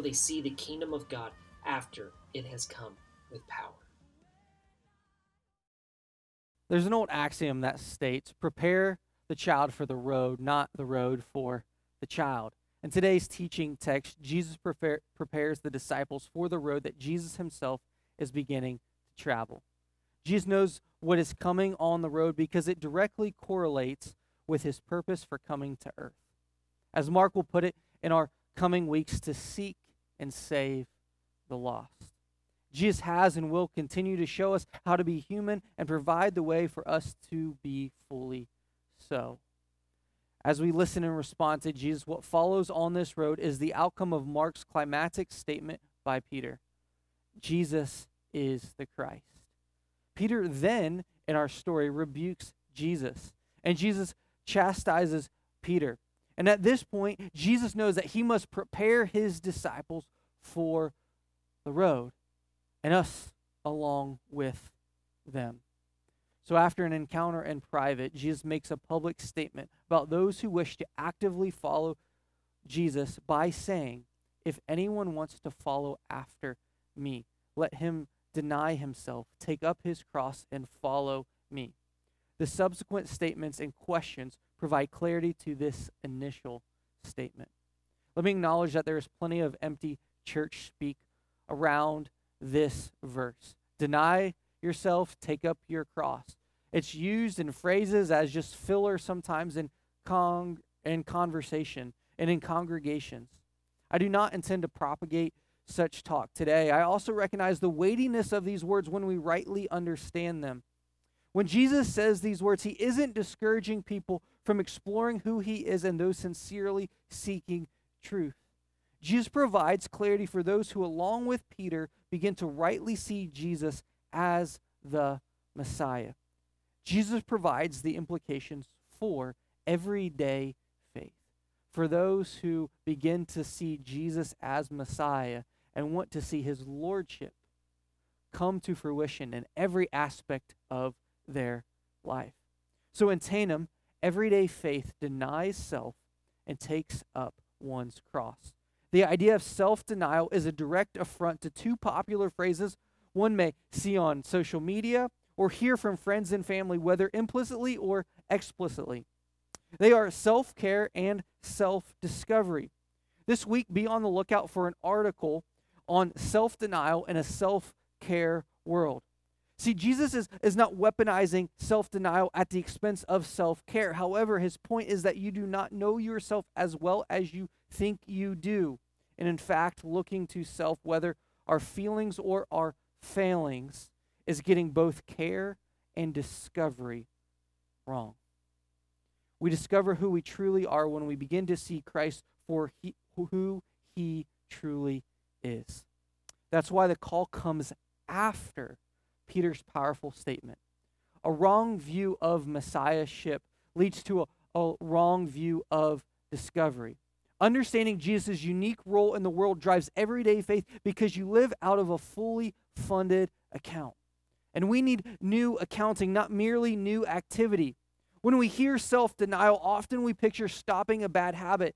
they see the kingdom of God after it has come with power. There's an old axiom that states prepare the child for the road, not the road for the child. In today's teaching text, Jesus prepare, prepares the disciples for the road that Jesus himself is beginning to travel. Jesus knows what is coming on the road because it directly correlates with his purpose for coming to earth. As Mark will put it in our coming weeks, to seek and save the lost. Jesus has and will continue to show us how to be human and provide the way for us to be fully so. As we listen and respond to Jesus, what follows on this road is the outcome of Mark's climactic statement by Peter Jesus is the Christ. Peter then, in our story, rebukes Jesus, and Jesus chastises Peter. And at this point, Jesus knows that he must prepare his disciples for the road and us along with them. So, after an encounter in private, Jesus makes a public statement about those who wish to actively follow Jesus by saying, If anyone wants to follow after me, let him deny himself, take up his cross, and follow me. The subsequent statements and questions provide clarity to this initial statement. Let me acknowledge that there is plenty of empty church speak around this verse. Deny yourself, take up your cross. It's used in phrases as just filler sometimes in, con- in conversation and in congregations. I do not intend to propagate such talk today. I also recognize the weightiness of these words when we rightly understand them. When Jesus says these words, he isn't discouraging people from exploring who he is and those sincerely seeking truth. Jesus provides clarity for those who, along with Peter, begin to rightly see Jesus as the Messiah. Jesus provides the implications for everyday faith. For those who begin to see Jesus as Messiah and want to see his lordship come to fruition in every aspect of their life. So in Tanum, everyday faith denies self and takes up one's cross. The idea of self denial is a direct affront to two popular phrases one may see on social media or hear from friends and family, whether implicitly or explicitly. They are self care and self discovery. This week, be on the lookout for an article on self denial in a self care world. See, Jesus is, is not weaponizing self denial at the expense of self care. However, his point is that you do not know yourself as well as you think you do. And in fact, looking to self, whether our feelings or our failings, is getting both care and discovery wrong. We discover who we truly are when we begin to see Christ for he, who he truly is. That's why the call comes after Peter's powerful statement. A wrong view of messiahship leads to a, a wrong view of discovery. Understanding Jesus' unique role in the world drives everyday faith because you live out of a fully funded account. And we need new accounting, not merely new activity. When we hear self denial, often we picture stopping a bad habit.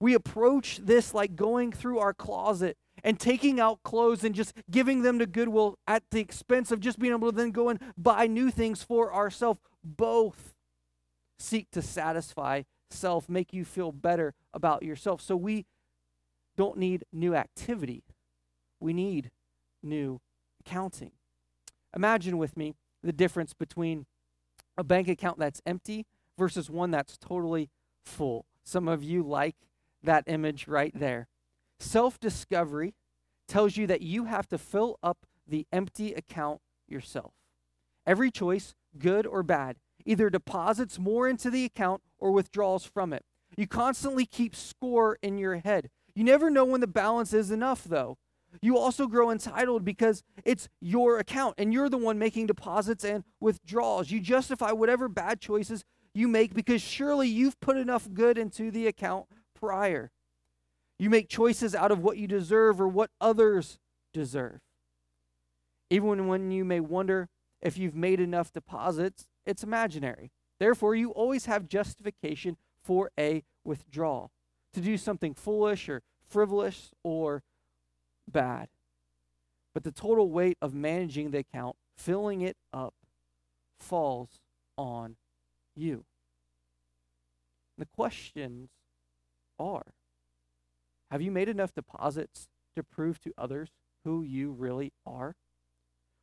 We approach this like going through our closet and taking out clothes and just giving them to Goodwill at the expense of just being able to then go and buy new things for ourselves. Both seek to satisfy self, make you feel better about yourself. So we don't need new activity, we need new accounting. Imagine with me the difference between a bank account that's empty versus one that's totally full. Some of you like that image right there. Self discovery tells you that you have to fill up the empty account yourself. Every choice, good or bad, either deposits more into the account or withdraws from it. You constantly keep score in your head. You never know when the balance is enough, though. You also grow entitled because it's your account and you're the one making deposits and withdrawals. You justify whatever bad choices you make because surely you've put enough good into the account prior. You make choices out of what you deserve or what others deserve. Even when you may wonder if you've made enough deposits, it's imaginary. Therefore, you always have justification for a withdrawal. To do something foolish or frivolous or bad. But the total weight of managing the account, filling it up, falls on you. The questions are Have you made enough deposits to prove to others who you really are?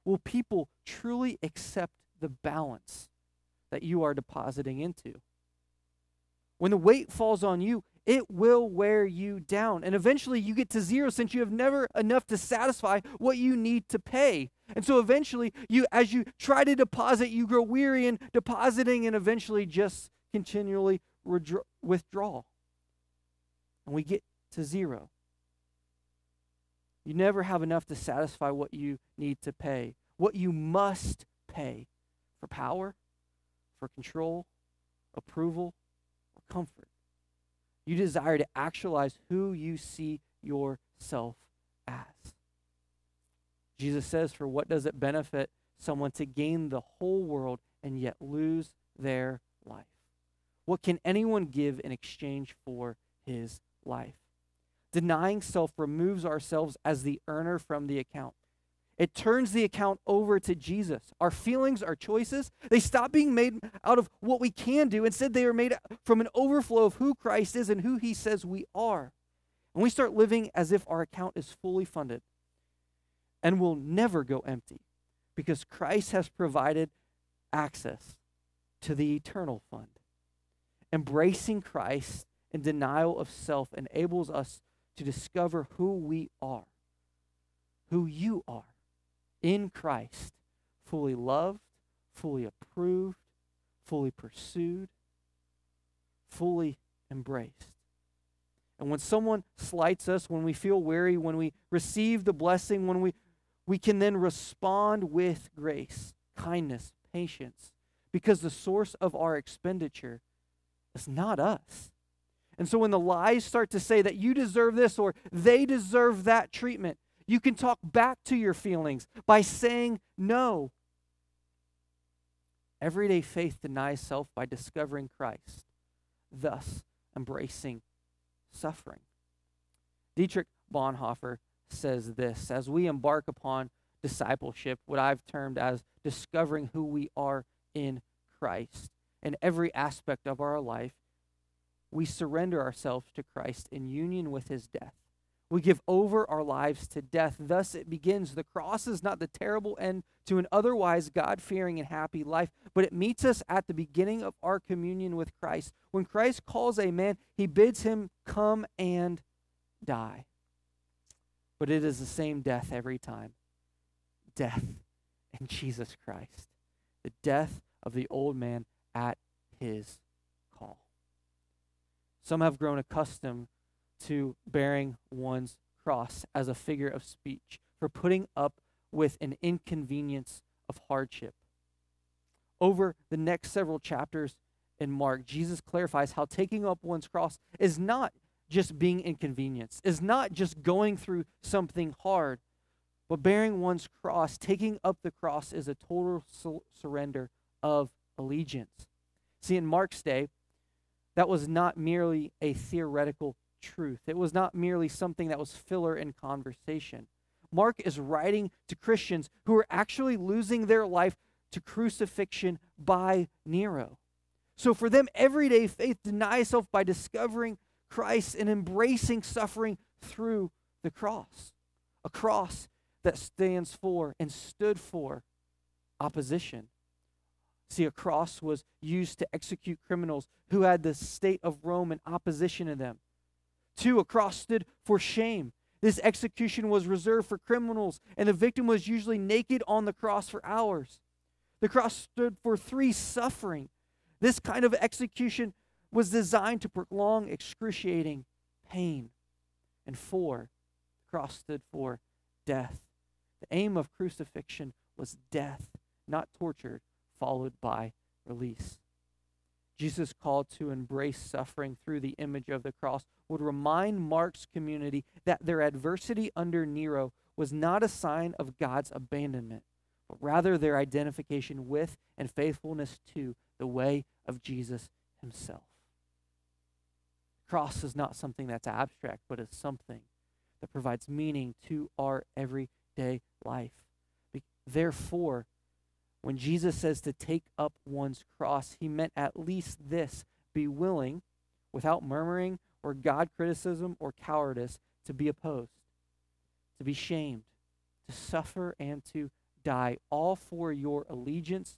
Will people truly accept the balance that you are depositing into? When the weight falls on you, it will wear you down. And eventually you get to zero since you have never enough to satisfy what you need to pay. And so eventually you as you try to deposit, you grow weary in depositing and eventually just continually withdraw. And we get to zero. You never have enough to satisfy what you need to pay, what you must pay for power, for control, approval, or comfort. You desire to actualize who you see yourself as. Jesus says, For what does it benefit someone to gain the whole world and yet lose their life? What can anyone give in exchange for his life? Denying self removes ourselves as the earner from the account. It turns the account over to Jesus. Our feelings, our choices, they stop being made out of what we can do. Instead, they are made from an overflow of who Christ is and who he says we are. And we start living as if our account is fully funded and will never go empty because Christ has provided access to the eternal fund. Embracing Christ in denial of self enables us to discover who we are, who you are in Christ, fully loved, fully approved, fully pursued, fully embraced. And when someone slights us, when we feel weary, when we receive the blessing, when we, we can then respond with grace, kindness, patience, because the source of our expenditure is not us. And so when the lies start to say that you deserve this or they deserve that treatment, you can talk back to your feelings by saying no. Everyday faith denies self by discovering Christ, thus embracing suffering. Dietrich Bonhoeffer says this As we embark upon discipleship, what I've termed as discovering who we are in Christ, in every aspect of our life, we surrender ourselves to Christ in union with his death. We give over our lives to death. Thus it begins. The cross is not the terrible end to an otherwise God fearing and happy life, but it meets us at the beginning of our communion with Christ. When Christ calls a man, he bids him come and die. But it is the same death every time death in Jesus Christ, the death of the old man at his call. Some have grown accustomed to bearing one's cross as a figure of speech, for putting up with an inconvenience of hardship. Over the next several chapters in Mark, Jesus clarifies how taking up one's cross is not just being inconvenienced, is not just going through something hard, but bearing one's cross, taking up the cross, is a total su- surrender of allegiance. See, in Mark's day, that was not merely a theoretical truth. It was not merely something that was filler in conversation. Mark is writing to Christians who are actually losing their life to crucifixion by Nero. So for them, everyday faith denies itself by discovering Christ and embracing suffering through the cross. A cross that stands for and stood for opposition. See, a cross was used to execute criminals who had the state of Rome in opposition to them. Two, a cross stood for shame. This execution was reserved for criminals, and the victim was usually naked on the cross for hours. The cross stood for three, suffering. This kind of execution was designed to prolong excruciating pain. And four, the cross stood for death. The aim of crucifixion was death, not torture, followed by release. Jesus' call to embrace suffering through the image of the cross would remind Mark's community that their adversity under Nero was not a sign of God's abandonment, but rather their identification with and faithfulness to the way of Jesus himself. The cross is not something that's abstract, but is something that provides meaning to our everyday life. Therefore, when Jesus says to take up one's cross, he meant at least this be willing, without murmuring or God criticism or cowardice, to be opposed, to be shamed, to suffer, and to die, all for your allegiance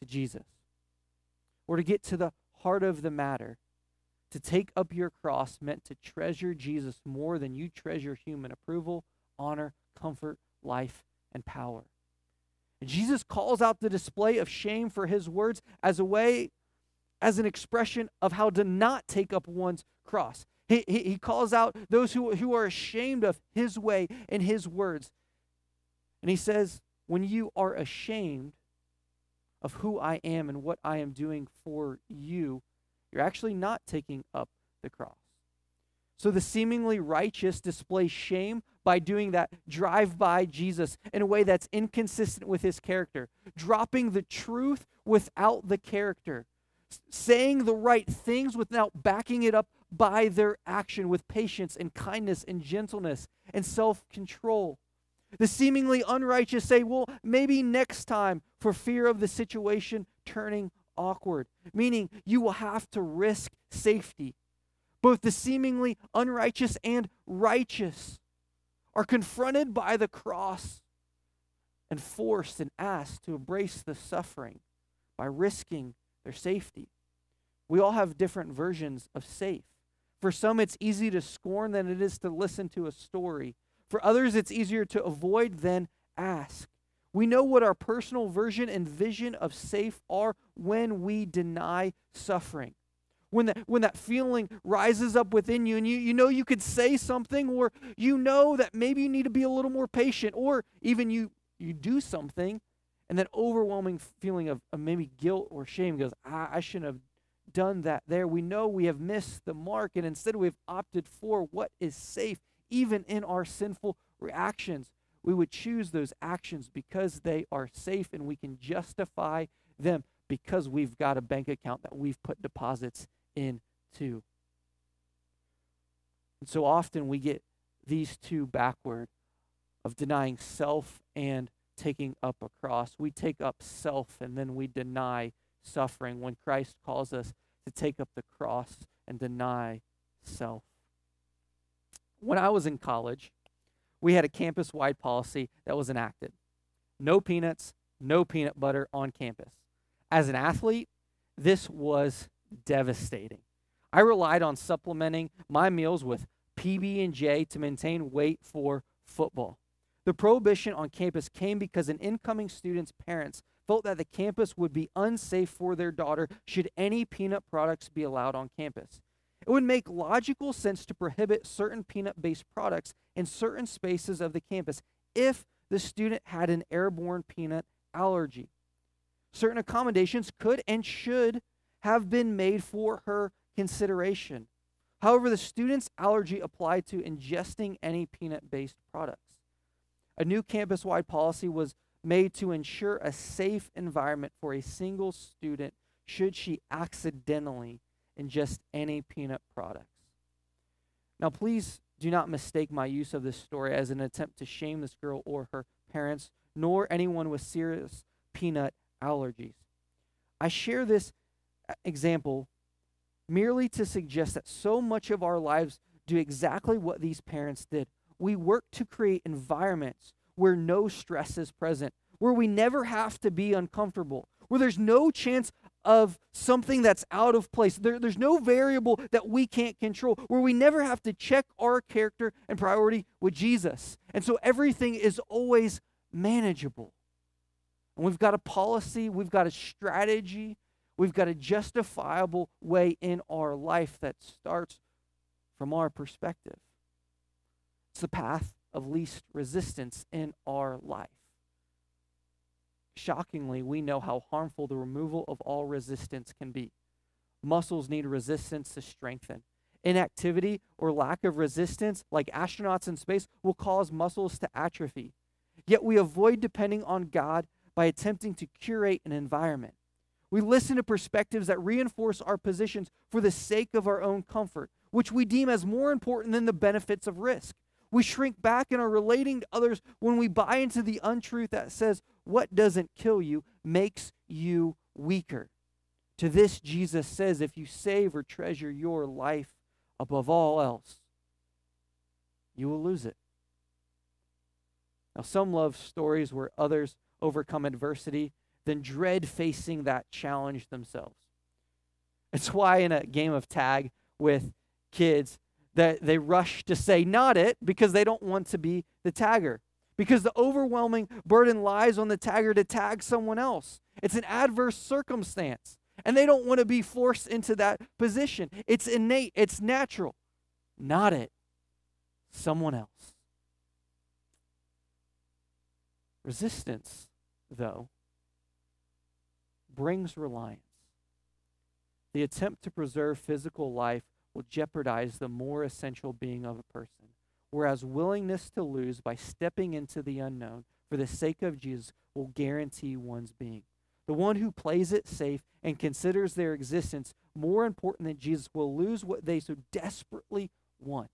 to Jesus. Or to get to the heart of the matter, to take up your cross meant to treasure Jesus more than you treasure human approval, honor, comfort, life, and power. And Jesus calls out the display of shame for his words as a way, as an expression of how to not take up one's cross. He, he, he calls out those who, who are ashamed of his way and his words. And he says, when you are ashamed of who I am and what I am doing for you, you're actually not taking up the cross. So the seemingly righteous display shame by doing that drive by Jesus in a way that's inconsistent with his character, dropping the truth without the character, saying the right things without backing it up by their action with patience and kindness and gentleness and self control. The seemingly unrighteous say, well, maybe next time for fear of the situation turning awkward, meaning you will have to risk safety both the seemingly unrighteous and righteous, are confronted by the cross and forced and asked to embrace the suffering by risking their safety. We all have different versions of safe. For some, it's easy to scorn than it is to listen to a story. For others, it's easier to avoid than ask. We know what our personal version and vision of safe are when we deny suffering when that, when that feeling rises up within you and you, you know you could say something or you know that maybe you need to be a little more patient or even you, you do something and that overwhelming feeling of, of maybe guilt or shame goes, ah, I shouldn't have done that there. We know we have missed the mark and instead we've opted for what is safe even in our sinful reactions. We would choose those actions because they are safe and we can justify them because we've got a bank account that we've put deposits into. And so often we get these two backward of denying self and taking up a cross. We take up self and then we deny suffering when Christ calls us to take up the cross and deny self. When I was in college, we had a campus wide policy that was enacted no peanuts, no peanut butter on campus. As an athlete, this was devastating. I relied on supplementing my meals with PB&J to maintain weight for football. The prohibition on campus came because an incoming student's parents felt that the campus would be unsafe for their daughter should any peanut products be allowed on campus. It would make logical sense to prohibit certain peanut based products in certain spaces of the campus if the student had an airborne peanut allergy. Certain accommodations could and should have been made for her consideration. However, the student's allergy applied to ingesting any peanut based products. A new campus wide policy was made to ensure a safe environment for a single student should she accidentally ingest any peanut products. Now, please do not mistake my use of this story as an attempt to shame this girl or her parents, nor anyone with serious peanut allergies. I share this uh, example merely to suggest that so much of our lives do exactly what these parents did. We work to create environments where no stress is present, where we never have to be uncomfortable, where there's no chance of something that's out of place. There, there's no variable that we can't control, where we never have to check our character and priority with Jesus. And so everything is always manageable. And we've got a policy, we've got a strategy, We've got a justifiable way in our life that starts from our perspective. It's the path of least resistance in our life. Shockingly, we know how harmful the removal of all resistance can be. Muscles need resistance to strengthen. Inactivity or lack of resistance, like astronauts in space, will cause muscles to atrophy. Yet we avoid depending on God by attempting to curate an environment. We listen to perspectives that reinforce our positions for the sake of our own comfort. which we deem as more important than the benefits of risk. We shrink back and are relating to others when we buy into the untruth that says what doesn't kill you makes you weaker. To this, Jesus says, if you save or treasure your life above all else, you will lose it. Now, some love stories where others overcome adversity, then dread facing that challenge themselves. It's why in a game of tag with kids, that they rush to say not it because they don't want to be the tagger. Because the overwhelming burden lies on the tagger to tag someone else. It's an adverse circumstance. And they don't want to be forced into that position. It's innate, it's natural. Not it. Someone else. Resistance, though, brings reliance. The attempt to preserve physical life will jeopardize the more essential being of a person, whereas willingness to lose by stepping into the unknown for the sake of Jesus will guarantee one's being. The one who plays it safe and considers their existence more important than Jesus will lose what they so desperately want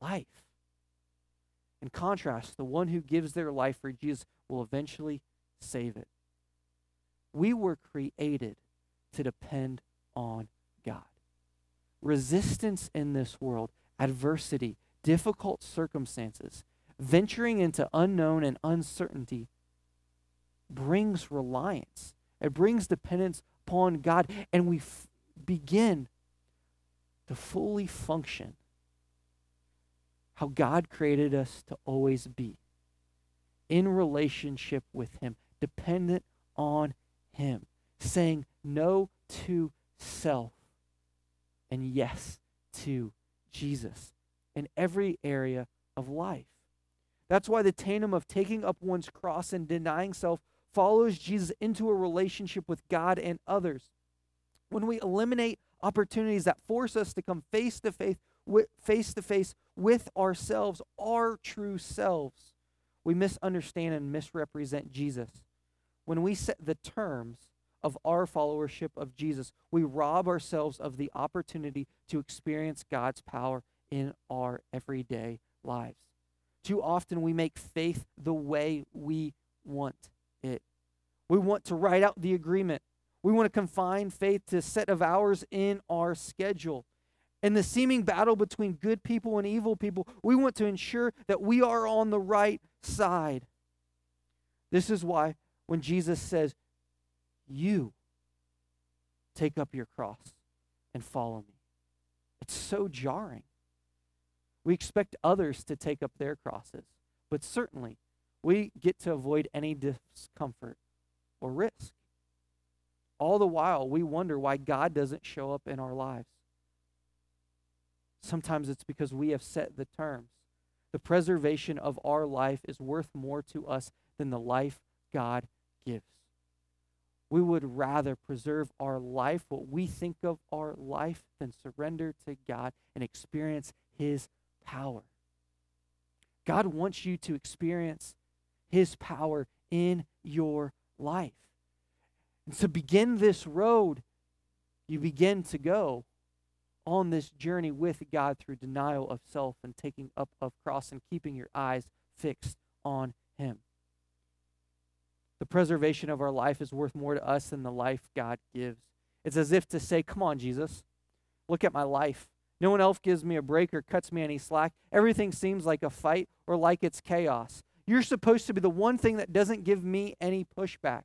life. In contrast, the one who gives their life for Jesus will eventually save it. We were created to depend on. Resistance in this world, adversity, difficult circumstances, venturing into unknown and uncertainty brings reliance. It brings dependence upon God, and we f- begin to fully function how God created us to always be in relationship with Him, dependent on Him, saying no to self and yes to Jesus in every area of life. That's why the tandem of taking up one's cross and denying self follows Jesus into a relationship with God and others. When we eliminate opportunities that force us to come face to face face to face with ourselves, our true selves, we misunderstand and misrepresent Jesus. When we set the terms of our followership of Jesus, we rob ourselves of the opportunity to experience God's power in our everyday lives. Too often we make faith the way we want it. We want to write out the agreement. We want to confine faith to a set of hours in our schedule in the seeming battle between good people and evil people, we want to ensure that we are on the right side. This is why when Jesus says, You take up your cross and follow me, it's so jarring. We expect others to take up their crosses, but certainly we get to avoid any discomfort or risk. All the while, we wonder why God doesn't show up in our lives. Sometimes it's because we have set the terms. The preservation of our life is worth more to us than the life God gives. We would rather preserve our life, what we think of our life, than surrender to God and experience His power. God wants you to experience His power in your life. And to begin this road, you begin to go on this journey with God through denial of self and taking up of cross and keeping your eyes fixed on Him. The preservation of our life is worth more to us than the life God gives. It's as if to say, Come on, Jesus, look at my life. No one else gives me a break or cuts me any slack. Everything seems like a fight or like it's chaos. You're supposed to be the one thing that doesn't give me any pushback.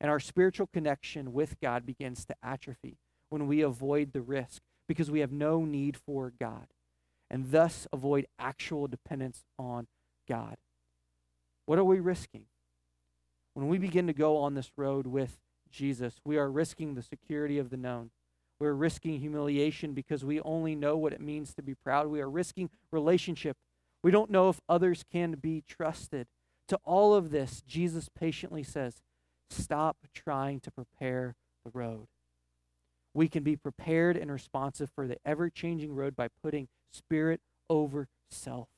And our spiritual connection with God begins to atrophy when we avoid the risk because we have no need for God and thus avoid actual dependence on God. What are we risking? When we begin to go on this road with Jesus, we are risking the security of the known. We're risking humiliation because we only know what it means to be proud. We are risking relationship. We don't know if others can be trusted. To all of this, Jesus patiently says, Stop trying to prepare the road we can be prepared and responsive for the ever changing road by putting spirit over self,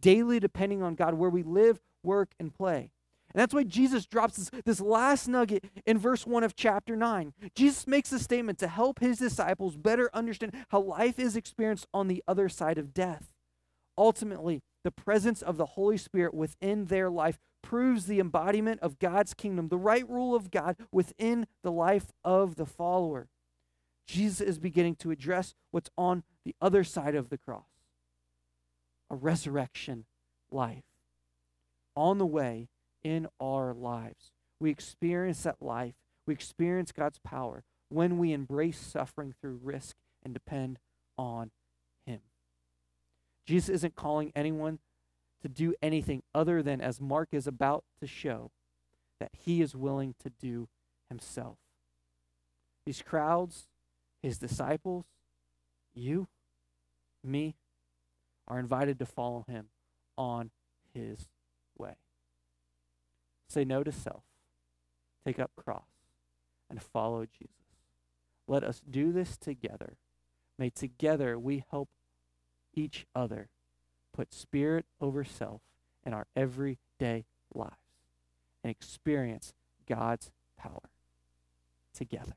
daily depending on God where we live, work, and play. And that's why Jesus drops this, this last nugget in verse 1 of chapter 9. Jesus makes a statement to help his disciples better understand how life is experienced on the other side of death. Ultimately, the presence of the Holy Spirit within their life proves the embodiment of God's kingdom, the right rule of God within the life of the follower. Jesus is beginning to address what's on the other side of the cross a resurrection life. On the way in our lives, we experience that life, we experience God's power when we embrace suffering through risk and depend on Him. Jesus isn't calling anyone to do anything other than, as Mark is about to show, that he is willing to do himself. These crowds, his disciples, you, me, are invited to follow him on his. Say no to self, take up cross, and follow Jesus. Let us do this together. May together we help each other put spirit over self in our everyday lives and experience God's power together.